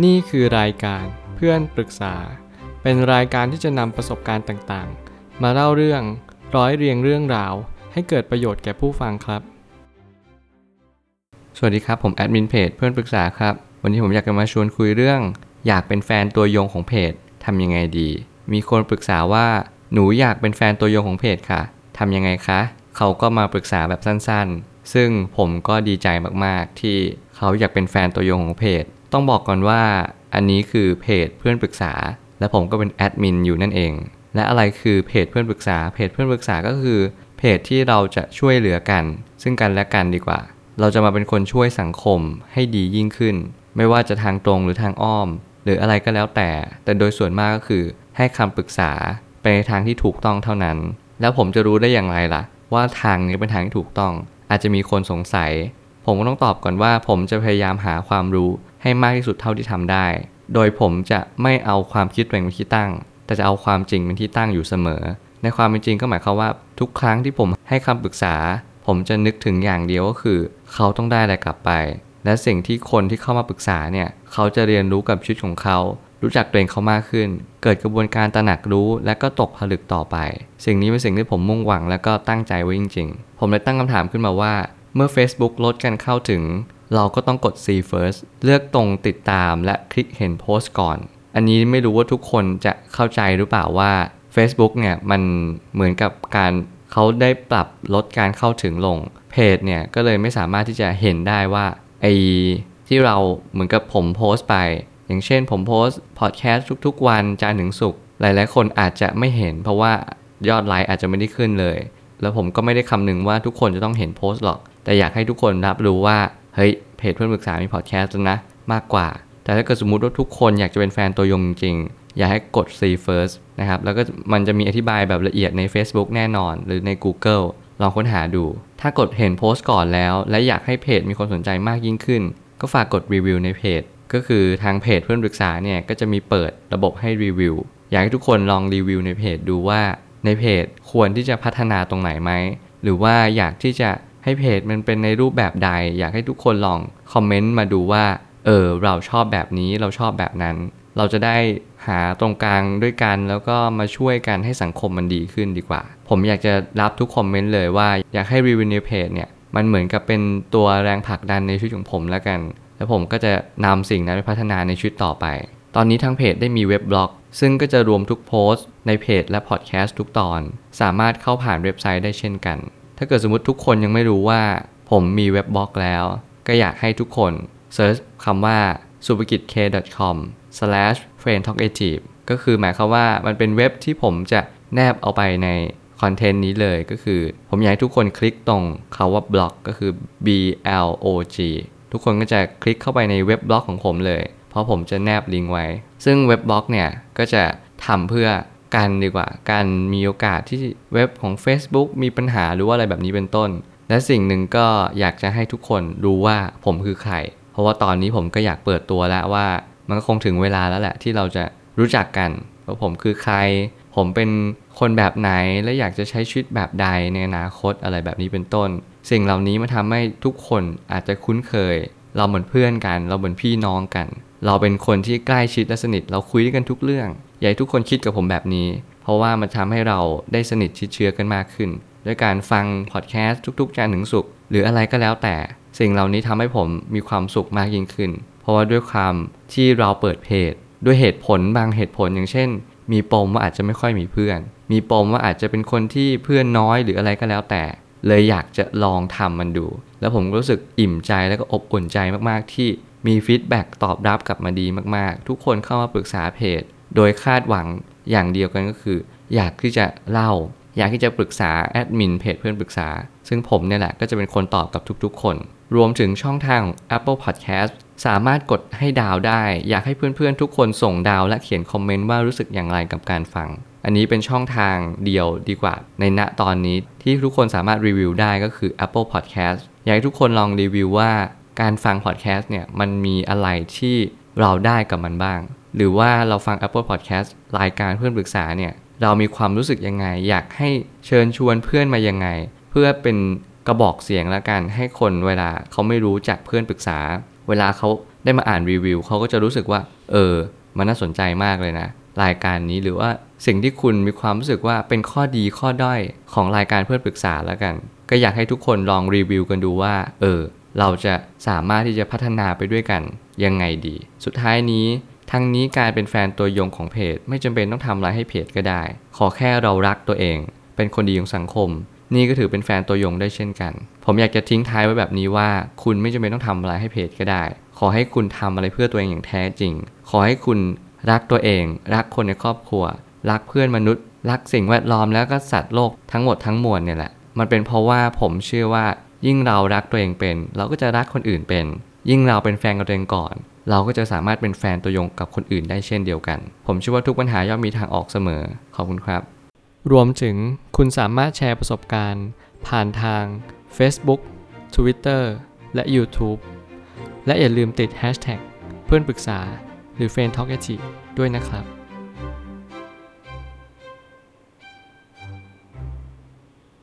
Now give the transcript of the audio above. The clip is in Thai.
นี่คือรายการเพื่อนปรึกษา เป็นรายการที่จะนำประสบการณ์ต่างๆ มาเล่าเรื่องร้อยเรียงเรื่องราว ให้เกิดประโยชน์แก่ผู้ฟังครับ สวัสดีครับผมแอดมินเพจเพื่อนปรึกษาครับ วันนี้ผมอยากจะมาชวนคุยเรื่อง อยากเป็นแฟนตัวยงของเพจทำยังไงดี มีคนปรึกษาว่าหนูอยากเป็นแฟนตัวยงของเพจค่ะทำยังไงคะ เขาก็มาปรึกษาแบบสั้นๆ ซึ่งผมก็ดีใจมากๆ ที่เขาอยากเป็นแฟนตัวยงของเพจ ต้องบอกก่อนว่าอันนี้คือเพจเพื่อนปรึกษา และผมก็เป็นแอดมินอยู่นั่นเอง และอะไรคือเพจเพื่อนปรึกษา เพจเพื่อนปรึกษาก็คือ เพจที่เราจะช่วยเหลือกัน ซึ่งกันและกันดีกว่า เราจะมาเป็นคนช่วยสังคมให้ดียิ่งขึ้น ไม่ว่าจะทางตรงหรือทางอ้อม หรืออะไรก็แล้วแต่ แต่โดยส่วนมากก็คือให้คำปรึกษาไปในทางที่ถูกต้องเท่านั้น แล้วผมจะรู้ได้อย่างไรล่ะ ว่าทางนี้เป็นทางที่ถูกต้อง อาจจะมีคนสงสัย ผมก็ต้องตอบก่อนว่า ผมจะพยายามหาความรู้ให้มากที่สุดเท่าที่ทำได้ โดยผมจะไม่เอาความคิดตัวเองเป็นที่ตั้ง แต่จะเอาความจริงเป็นที่ตั้งอยู่เสมอ ในความเป็นจริงก็หมายความว่าทุกครั้งที่ผมให้คำปรึกษา ผมจะนึกถึงอย่างเดียวก็คือ เขาต้องได้อะไรกลับไป และสิ่งที่คนที่เข้ามาปรึกษาเนี่ยเขาจะเรียนรู้กับชีวิตของเขารู้จักตัวเองเขามากขึ้น เกิดกระบวนการตระหนักรู้และก็ตกผลึกต่อไป สิ่งนี้เป็นสิ่งที่ผมมุ่งหวังและก็ตั้งใจไว้จริง ๆ ผมเลยตั้งคำถามขึ้นมาว่า เมื่อ Facebook ลดกันเข้าถึง เราก็ต้องกด see first เลือกตรงติดตามและคลิกเห็นโพสต์ก่อน อันนี้ไม่รู้ว่าทุกคนจะเข้าใจหรือเปล่าว่า Facebook เนี่ยมันเหมือนกับการเขาได้ปรับลดการเข้าถึงลง เพจเนี่ยก็เลยไม่สามารถที่จะเห็นได้ว่าไอที่เราเหมือนกับผมโพสต์ไป อย่างเช่นผมโพสต์พอดแคสต์ทุกๆ วันจันทร์ถึงศุกร์หลายๆคนอาจจะไม่เห็น เพราะว่ายอดไลค์อาจจะไม่ได้ขึ้นเลย แล้วผมก็ไม่ได้คำนึงว่าทุกคนจะต้องเห็นโพสต์หรอก แต่อยากให้ทุกคนรับรู้ว่า เฮ้ย เพจเพื่อนปรึกษามีพอดแคสต์นะ มากกว่า แต่ถ้าเกิดสมมุติว่าทุกคนอยากจะเป็นแฟนตัวยงจริง อยากให้กด see first นะครับ แล้วก็มันจะมีอธิบายแบบละเอียดใน Facebook แน่นอน หรือใน Google ลองค้นหาดู ถ้ากดเห็นโพสต์ก่อนแล้ว และอยากให้เพจมีคนสนใจมากยิ่งขึ้น ก็ฝากกดรีวิวในเพจ ก็คือทางเพจเพื่อนปรึกษาเนี่ยก็จะมีเปิดระบบให้รีวิว อยากให้ทุกคนลองรีวิวในเพจดูว่าในเพจควรที่จะพัฒนาตรงไหนไหม หรือว่าอยากที่จะ ให้เพจมันเป็นในรูปแบบใด อยากให้ทุกคนลองคอมเมนต์มาดูว่า เออ เราชอบแบบนี้เราชอบแบบนั้น เราจะได้หาตรงกลางด้วยกัน แล้วก็มาช่วยกันให้สังคมมันดีขึ้นดีกว่า ผมอยากจะรับทุกคอมเมนต์เลยว่าอยากให้รีวิวในเพจเนี่ยมันเหมือนกับเป็นตัวแรงผลักดันในชีวิตของผมแล้วกัน แล้วผมก็จะนำสิ่งนั้นไปพัฒนาในชีวิตต่อไป ตอนนี้ทางเพจได้มีเว็บบล็อก ซึ่งก็จะรวมทุกโพสต์ในเพจและพอดแคสต์ทุกตอน สามารถเข้าผ่านเว็บไซต์ได้เช่นกัน ถ้าเกิดสมมติทุกคนยังไม่รู้ว่า ผมมีเว็บบล็อกแล้ว ก็อยากให้ทุกคน search คำว่า s u p a k i t k com slash f r i e n d t a l k a t i v e ก็คือหมายความว่ามันเป็นเว็บที่ผมจะแนบเอาไปในคอนเทนต์นี้เลยก็คือ ผมอยากให้ทุกคนคลิกตรงคาว่าบล็อกก็คือ B L O G ทุกคนก็จะคลิกเข้าไปในเว็บบล็อกของผมเลย เพราะผมจะแนบลิงก์ไว้ ซึ่งเว็บบล็อกเนี่ย ก็จะทำเพื่อ กันดีกว่า การมีโอกาสที่เว็บของ Facebook มีปัญหาหรือว่าอะไรแบบนี้เป็นต้น และสิ่งหนึ่งก็อยากจะให้ทุกคนรู้ว่าผมคือใคร เพราะว่าตอนนี้ผมก็อยากเปิดตัวแล้วว่า มันก็คงถึงเวลาแล้วแหละที่เราจะรู้จักกันว่าผมคือใคร ผมเป็นคนแบบไหนและอยากจะใช้ชีวิตแบบใดในอนาคตอะไรแบบนี้เป็นต้น สิ่งเหล่านี้มาทำให้ทุกคนอาจจะคุ้นเคย เราเหมือนเพื่อนกัน เราเหมือนพี่น้องกัน เราเป็นคนที่ใกล้ชิดและสนิท เราคุยด้วยกันทุกเรื่อง อยากให้ทุกคนคิดกับผมแบบนี้ เพราะว่ามันทำให้เราได้สนิทชิดเชื้อกันมากขึ้น ด้วยการฟังพอดแคสต์ทุกๆจันทร์ถึงศุกร์หรืออะไรก็แล้วแต่ สิ่งเหล่านี้ทำให้ผมมีความสุขมากยิ่งขึ้น เพราะว่าด้วยความที่เราเปิดเพจด้วยเหตุผลบางเหตุผลอย่างเช่น มีปมว่าอาจจะไม่ค่อยมีเพื่อน มีปมว่าอาจจะเป็นคนที่เพื่อนน้อยหรืออะไรก็แล้วแต่ เลยอยากจะลองทำมันดู แล้วผมรู้สึกอิ่มใจแล้วก็อบอุ่นใจมากๆที่มี feedback ตอบรับกลับมาดีมากๆ ทุกคนเข้ามาปรึกษาเพจ โดยคาดหวังอย่างเดียวกันก็คือ อยากที่จะเล่า อยากที่จะปรึกษาแอดมินเพจเพื่อนปรึกษา ซึ่งผมเนี่ยแหละก็จะเป็นคนตอบกับทุกๆ คน รวมถึงช่องทางของ Apple Podcast สามารถกดให้ดาวได้ อยากให้เพื่อนๆ ทุกคนส่งดาวและเขียนคอมเมนต์ว่ารู้สึกอย่างไรกับการฟัง อันนี้เป็นช่องทางเดียวดีกว่า ในณตอนนี้ที่ทุกคนสามารถรีวิวได้ก็คือ Apple Podcast อยากให้ทุกคนลองรีวิวว่าการฟังพอดแคสต์เนี่ยมันมีอะไรที่เราได้กับมันบ้าง หรือว่าเราฟัง Apple Podcast รายการเพื่อนปรึกษาเนี่ย เรามีความรู้สึกยังไง อยากให้เชิญชวนเพื่อนมายังไง เพื่อเป็นกระบอกเสียงแล้วกันให้คนเวลาเขาไม่รู้จักเพื่อนปรึกษา เวลาเขาได้มาอ่านรีวิวเขาก็จะรู้สึกว่า เออ มันน่าสนใจมากเลยนะ รายการนี้หรือว่าสิ่งที่คุณมีความรู้สึกว่าเป็นข้อดีข้อด้อยของรายการเพื่อนปรึกษาแล้วกัน ก็อยากให้ทุกคนลองรีวิวกันดูว่า เออ เราจะสามารถที่จะพัฒนาไปด้วยกันยังไงดี สุดท้ายนี้ ทั้งนี้การเป็นแฟนตัวยงของเพจ ไม่จำเป็นต้องทำอะไรให้เพจก็ได้ ขอแค่เรารักตัวเอง เป็นคนดีของสังคม นี่ก็ถือเป็นแฟนตัวยงได้เช่นกัน ผมอยากจะทิ้งท้ายไว้แบบนี้ว่า คุณไม่จำเป็นต้องทำอะไรให้เพจก็ได้ ขอให้คุณทำอะไรเพื่อตัวเองอย่างแท้จริง ขอให้คุณรักตัวเอง รักคนในครอบครัว รักเพื่อนมนุษย์ รักสิ่งแวดล้อมแล้วก็สัตว์โลกทั้งหมดทั้งมวลเนี่ยแหละ มันเป็นเพราะว่าผมเชื่อว่ายิ่งเรารักตัวเองเป็น เราก็จะรักคนอื่นเป็น ยิ่งเราเป็นแฟนกับตัวเองก่อน เราก็จะสามารถเป็นแฟนตัวยงกับคนอื่นได้เช่นเดียวกัน ผมเชื่อว่าทุกปัญหาย่อมมีทางออกเสมอ ขอบคุณครับ รวมถึงคุณสามารถแชร์ประสบการณ์ ผ่านทาง Facebook Twitter และ YouTube และอย่าลืมติด Hashtag เพื่อนปรึกษาหรือ f r ร e n d t a l k a ด้วยนะครับ